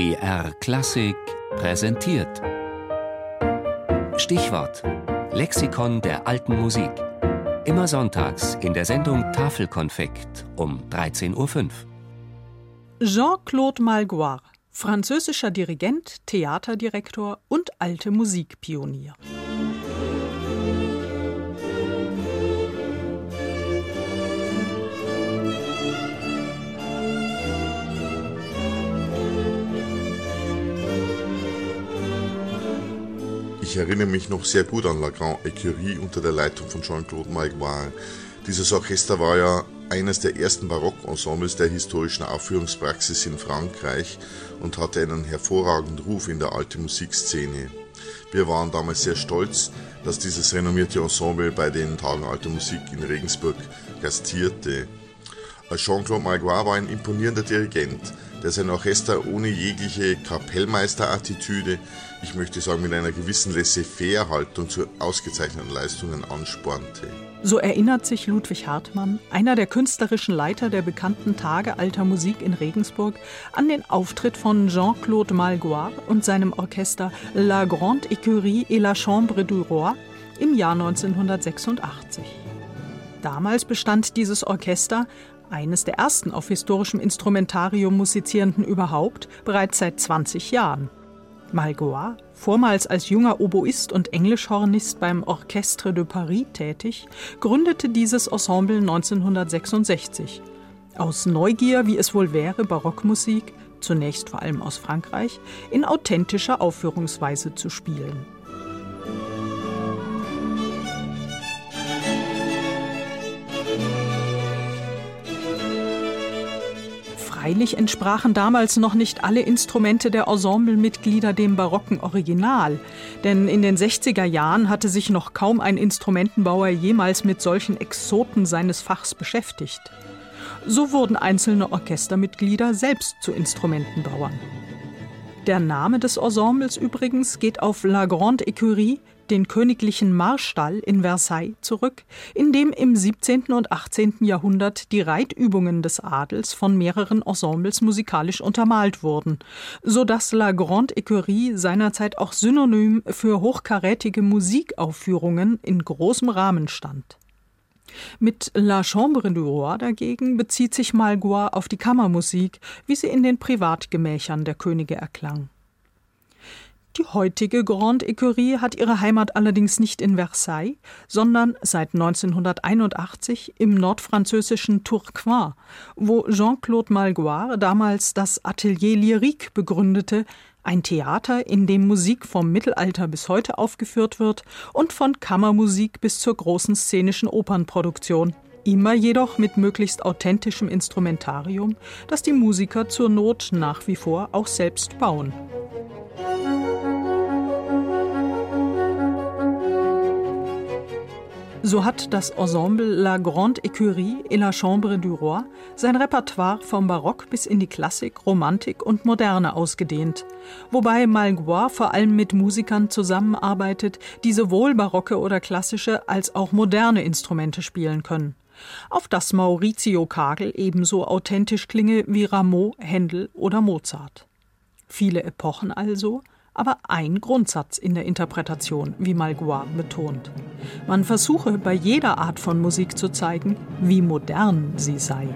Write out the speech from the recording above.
BR Klassik präsentiert. Stichwort: Lexikon der alten Musik. Immer sonntags in der Sendung Tafelkonfekt um 13.05 Uhr. Jean-Claude Malgoire, französischer Dirigent, Theaterdirektor und alte Musikpionier. Ich erinnere mich noch sehr gut an La Grande Écurie unter der Leitung von Jean-Claude Maigouin. Dieses Orchester war ja eines der ersten Barockensembles der historischen Aufführungspraxis in Frankreich und hatte einen hervorragenden Ruf in der alten Musikszene. Wir waren damals sehr stolz, dass dieses renommierte Ensemble bei den Tagen alter Musik in Regensburg gastierte. Jean-Claude Maigouin war ein imponierender Dirigent, der sein Orchester ohne jegliche Kapellmeisterattitüde, ich möchte sagen mit einer gewissen Laissez-faire-Haltung zu ausgezeichneten Leistungen anspornte. So erinnert sich Ludwig Hartmann, einer der künstlerischen Leiter der bekannten Tage alter Musik in Regensburg, an den Auftritt von Jean-Claude Malgoire und seinem Orchester La Grande Écurie et la Chambre du Roi im Jahr 1986. Damals bestand dieses Orchester eines der ersten auf historischem Instrumentarium musizierenden überhaupt, bereits seit 20 Jahren. Malgois, vormals als junger Oboist und Englischhornist beim Orchestre de Paris tätig, gründete dieses Ensemble 1966. Aus Neugier, wie es wohl wäre, Barockmusik, zunächst vor allem aus Frankreich, in authentischer Aufführungsweise zu spielen. Freilich entsprachen damals noch nicht alle Instrumente der Ensemblemitglieder dem barocken Original, denn in den 60er Jahren hatte sich noch kaum ein Instrumentenbauer jemals mit solchen Exoten seines Fachs beschäftigt. So wurden einzelne Orchestermitglieder selbst zu Instrumentenbauern. Der Name des Ensembles übrigens geht auf La Grande Écurie, den königlichen Marstall in Versailles zurück, in dem im 17. und 18. Jahrhundert die Reitübungen des Adels von mehreren Ensembles musikalisch untermalt wurden, so dass La Grande Écurie seinerzeit auch synonym für hochkarätige Musikaufführungen in großem Rahmen stand. Mit La Chambre du Roi dagegen bezieht sich Malgois auf die Kammermusik, wie sie in den Privatgemächern der Könige erklang. Die heutige Grande Écurie hat ihre Heimat allerdings nicht in Versailles, sondern seit 1981 im nordfranzösischen Tourcoing, wo Jean-Claude Malgoire damals das Atelier Lyrique begründete, ein Theater, in dem Musik vom Mittelalter bis heute aufgeführt wird und von Kammermusik bis zur großen szenischen Opernproduktion. Immer jedoch mit möglichst authentischem Instrumentarium, das die Musiker zur Not nach wie vor auch selbst bauen. So hat das Ensemble La Grande Écurie et la Chambre du Roi sein Repertoire vom Barock bis in die Klassik, Romantik und Moderne ausgedehnt, wobei Malgois vor allem mit Musikern zusammenarbeitet, die sowohl barocke oder klassische als auch moderne Instrumente spielen können. Auf das Maurizio Kagel ebenso authentisch klinge wie Rameau, Händel oder Mozart. Viele Epochen also, aber ein Grundsatz in der Interpretation, wie Malgois betont. Man versuche bei jeder Art von Musik zu zeigen, wie modern sie sei.